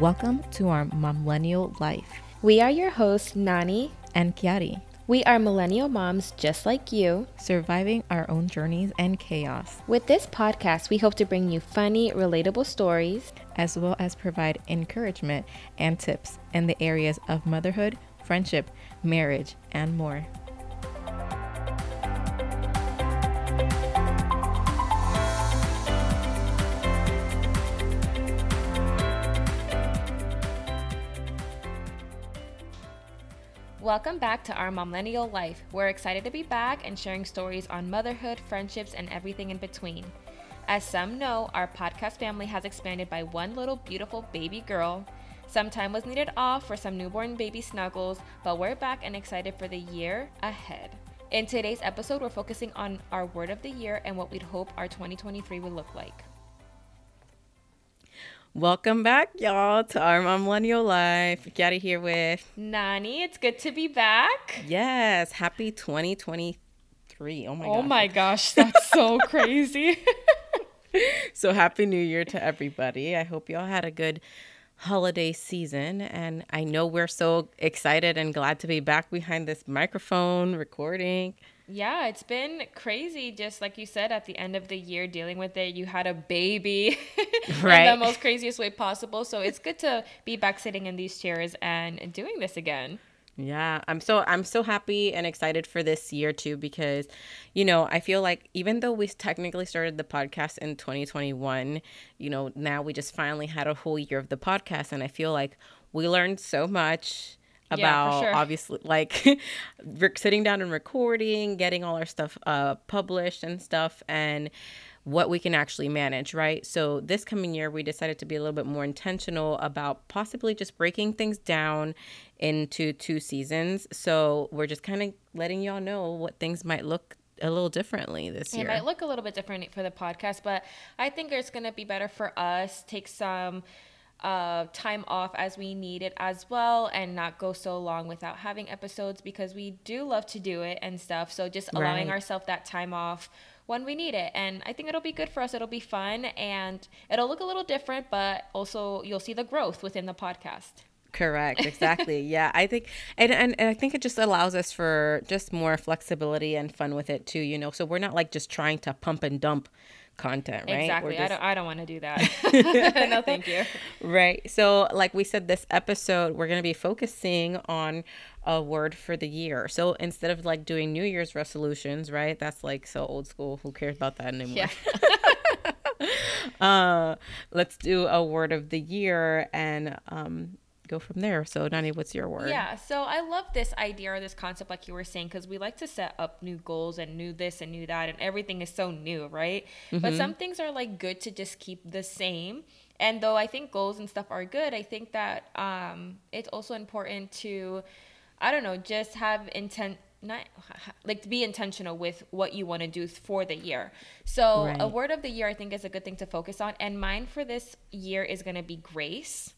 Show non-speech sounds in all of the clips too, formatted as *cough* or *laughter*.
Welcome to our Momlennial life. We are your hosts, Nani and Kiari. We are millennial moms just like you, surviving our own journeys and chaos. With this podcast, we hope to bring you funny, relatable stories, as well as provide encouragement and tips in the areas of motherhood, friendship, marriage, and more. Welcome back to our Momlennial life. We're excited to be back and sharing stories on motherhood, friendships, and everything in between. As some know, our podcast family has expanded by one little beautiful baby girl. Some time was needed off for some newborn baby snuggles, but we're back and excited for the year ahead. In today's episode, we're focusing on our word of the year and what we'd hope our 2023 would look like. Welcome back, y'all, to our Momlennial life. Kiari here with Nani. It's good to be back. Yes, happy 2023. Oh my Oh my gosh, that's so *laughs* crazy. *laughs* so happy new year to everybody. I hope y'all had a good holiday season and I know we're so excited and glad to be back behind this microphone recording. Yeah, it's been crazy. Just like you said, at the end of the year, dealing with it, you had a baby right. *laughs* in the most craziest way possible. So it's good to be back sitting in these chairs and doing this again. Yeah, I'm so I'm so happy and excited for this year too because you know, I feel like even though we technically started the podcast in 2021, you know, now we just finally had a whole year of the podcast and I feel like we learned so much about yeah, sure. obviously like *laughs* sitting down and recording, getting all our stuff uh, published and stuff, and what we can actually manage, right? So this coming year, we decided to be a little bit more intentional about possibly just breaking things down into two seasons. So we're just kind of letting y'all know what things might look a little differently this it year. It might look a little bit different for the podcast, but I think it's going to be better for us. Take some uh, time off as we need it as well and not go so long without having episodes because we do love to do it and stuff. So just allowing right. ourselves that time off when we need it. And I think it'll be good for us. It'll be fun and it'll look a little different, but also you'll see the growth within the podcast. Correct. Exactly. *laughs* yeah. I think, and, and, and I think it just allows us for just more flexibility and fun with it too, you know? So we're not like just trying to pump and dump content, right? Exactly. Just... I don't I don't want to do that. *laughs* *laughs* no, thank you. Right. So, like we said this episode, we're going to be focusing on a word for the year. So, instead of like doing New Year's resolutions, right? That's like so old school. Who cares about that anymore? Yeah. *laughs* uh, let's do a word of the year and um go from there. So, Nani, what's your word? Yeah. So, I love this idea or this concept, like you were saying, because we like to set up new goals and new this and new that, and everything is so new, right? Mm-hmm. But some things are like good to just keep the same. And though I think goals and stuff are good, I think that um, it's also important to, I don't know, just have intent not like to be intentional with what you want to do for the year. So right. a word of the year I think is a good thing to focus on and mine for this year is going to be grace.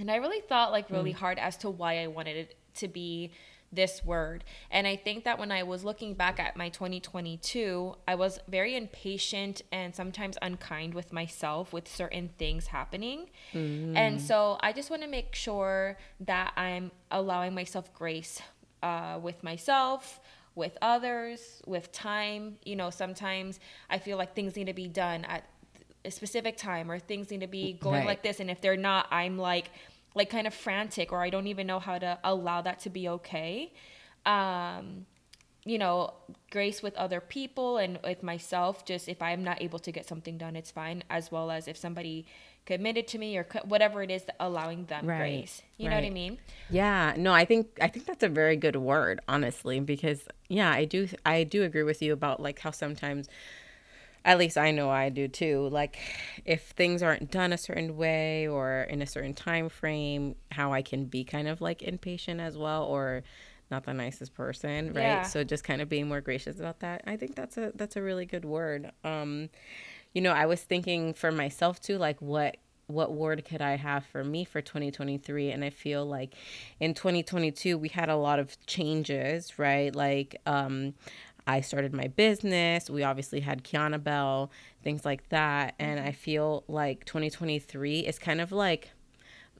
And I really thought like really mm. hard as to why I wanted it to be this word. And I think that when I was looking back at my 2022, I was very impatient and sometimes unkind with myself with certain things happening. Mm. And so I just want to make sure that I'm allowing myself grace uh, with myself, with others, with time. You know, sometimes I feel like things need to be done at a specific time or things need to be going right. like this and if they're not i'm like like kind of frantic or i don't even know how to allow that to be okay. Um you know grace with other people and with myself just if i'm not able to get something done it's fine as well as if somebody committed to me or whatever it is allowing them right, grace. You right. know what i mean? Yeah. No i think i think that's a very good word honestly because yeah i do i do agree with you about like how sometimes at least I know I do too. Like if things aren't done a certain way or in a certain time frame, how I can be kind of like impatient as well or not the nicest person, right? Yeah. So just kind of being more gracious about that. I think that's a that's a really good word. Um you know, I was thinking for myself too like what what word could I have for me for 2023? And I feel like in 2022 we had a lot of changes, right? Like um I started my business. We obviously had Kiana Bell, things like that. And I feel like 2023 is kind of like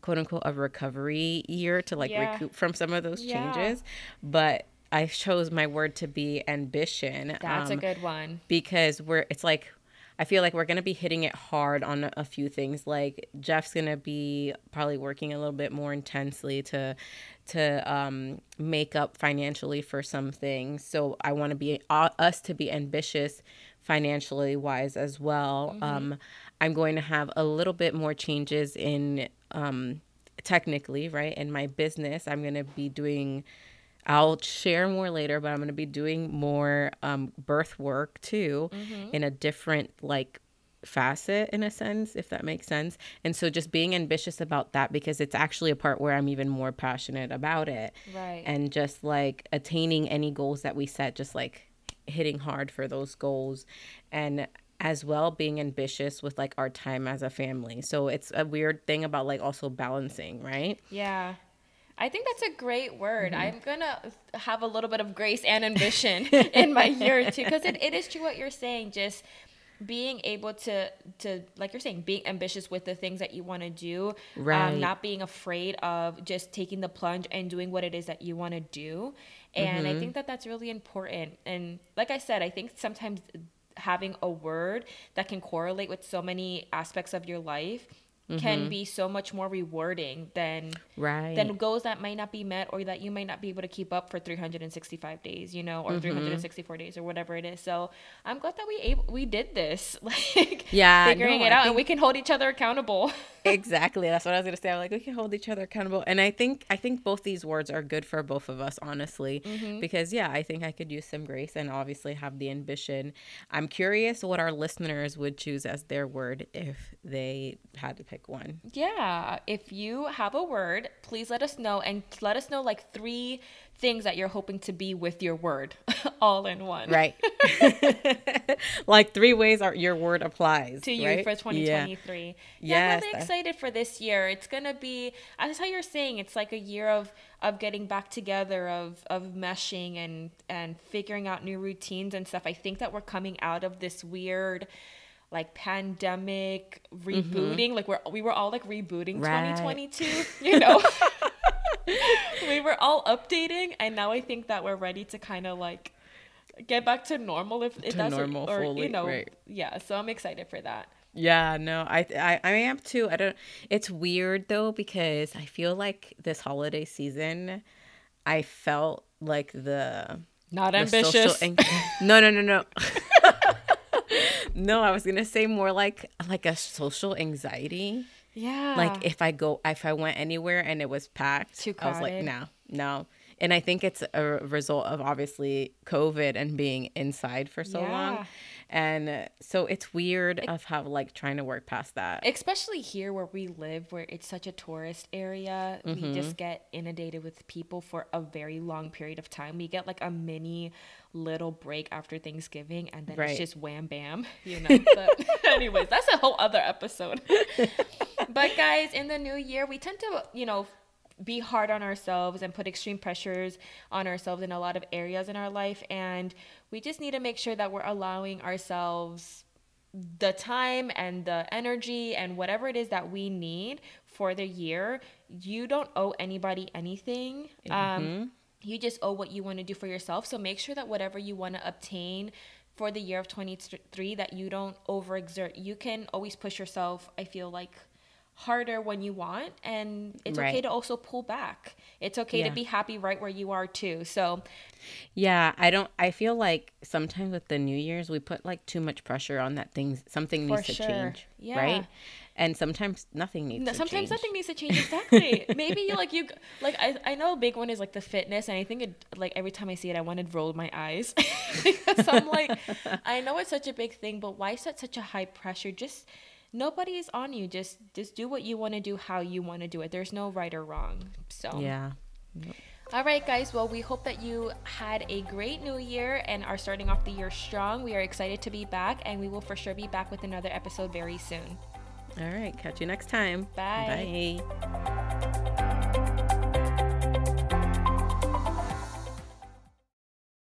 quote unquote a recovery year to like Yeah. recoup from some of those Yeah. changes. But I chose my word to be ambition. That's a um, good one. because we're it's like I feel like we're gonna be hitting it hard on a, few things. Like Jeff's gonna be probably working a little bit more intensely to to um, make up financially for some things. So I want to be uh, us to be ambitious financially wise as well. Um, I'm going to have a little bit more changes in um, technically right in my business. I'm gonna be doing. I'll share more later, but I'm going to be doing more um, birth work too in a different like facet in a sense, if that makes sense. And so just being ambitious about that because it's actually a part where I'm even more passionate about it. Right. And just like attaining any goals that we set, just like hitting hard for those goals. And as well being ambitious with like our time as a family. So it's a weird thing about like also balancing, right? Yeah. I think that's a great word. Mm-hmm. I'm going to have a little bit of grace and ambition *laughs* in my year too because it, it is true what you're saying just being able to to like you're saying being ambitious with the things that you want to do Right. um, not being afraid of just taking the plunge and doing what it is that you want to do and Mm-hmm. i think that that's really important and like i said i think sometimes having a word that can correlate with so many aspects of your life can be so much more rewarding than Mm-hmm. Right. than goals that might not be met or that you might not be able to keep up for 365 days you know or Mm-hmm. 364 days or whatever it is so i'm glad that we able we did this *laughs* like Yeah, figuring no, it I out and we can hold each other accountable *laughs* exactly that's what i was gonna say i'm like we can hold each other accountable and i think i think both these words are good for both of us honestly Mm-hmm. because yeah i think i could use some grace and obviously have the ambition i'm curious what our listeners would choose as their word if they had to pick one yeah if you have a word please let us know and let us know like three things that you're hoping to be with your word *laughs* all in one right *laughs* *laughs* like three ways our, your word applies to you right? for 2023. Yeah, Yes, I'm really excited for this year. It's gonna be, as how you're saying, it's like a year of of getting back together, of of meshing and and figuring out new routines and stuff. I think that we're coming out of this weird. Like pandemic rebooting, like we're we were all like rebooting Mm-hmm. Right. 2022, *laughs* you know. *laughs* we were all updating, and now I think that we're ready to kind of like get back to normal if, To that's normal or fully, you know right. yeah. So I'm excited for that. Yeah, no, I, I I am too. I don't. It's weird though because I feel like this holiday season, I felt like the Not the social ambitious. an- no, no, no, no. *laughs* no, I was gonna say more like like a social anxiety. Yeah. Like if I go, if I went anywhere and it was packed, Too I was like, no, no. And I think it's a result of obviously COVID and being inside for so long. And so it's weird of how like trying to work past that. especially here where we live where it's such a tourist area we Mm-hmm. just get inundated with people for a very long period of time we get like a mini little break after thanksgiving and then Right. it's just wham bam *laughs* you know *laughs* but anyways that's a whole other episode *laughs* but guys in the new year we tend to you know be hard on ourselves and put extreme pressures on ourselves in a lot of areas in our life and we just need to make sure that we're allowing ourselves the time and the energy and whatever it is that we need for the year. You don't owe anybody anything. Um, you just owe what you want to do for yourself. So make sure that whatever you want to obtain for the year of 23 that you don't overexert. You can always push yourself i feel like harder when you want and it's okay to also pull back it's okay Yeah. to be happy right where you are too so Yeah, I don't. I feel like sometimes with the New Year's, we put like too much pressure on that things. Something needs to change, Yeah. right? And sometimes nothing needs No, to sometimes change. nothing needs to change *laughs* exactly. Maybe you like you like I I know a big one is like the fitness, and I think it like every time I see it, I want to roll my eyes *laughs* because I'm like, I know it's such a big thing, but why set such a high pressure? Just nobody is on you. Just just do what you want to do, how you want to do it. There's no right or wrong. So Yeah. all right, guys. Well, we hope that you had a great new year and are starting off the year strong. We are excited to be back, and we will for sure be back with another episode very soon. All right. Catch you next time. Bye. Bye.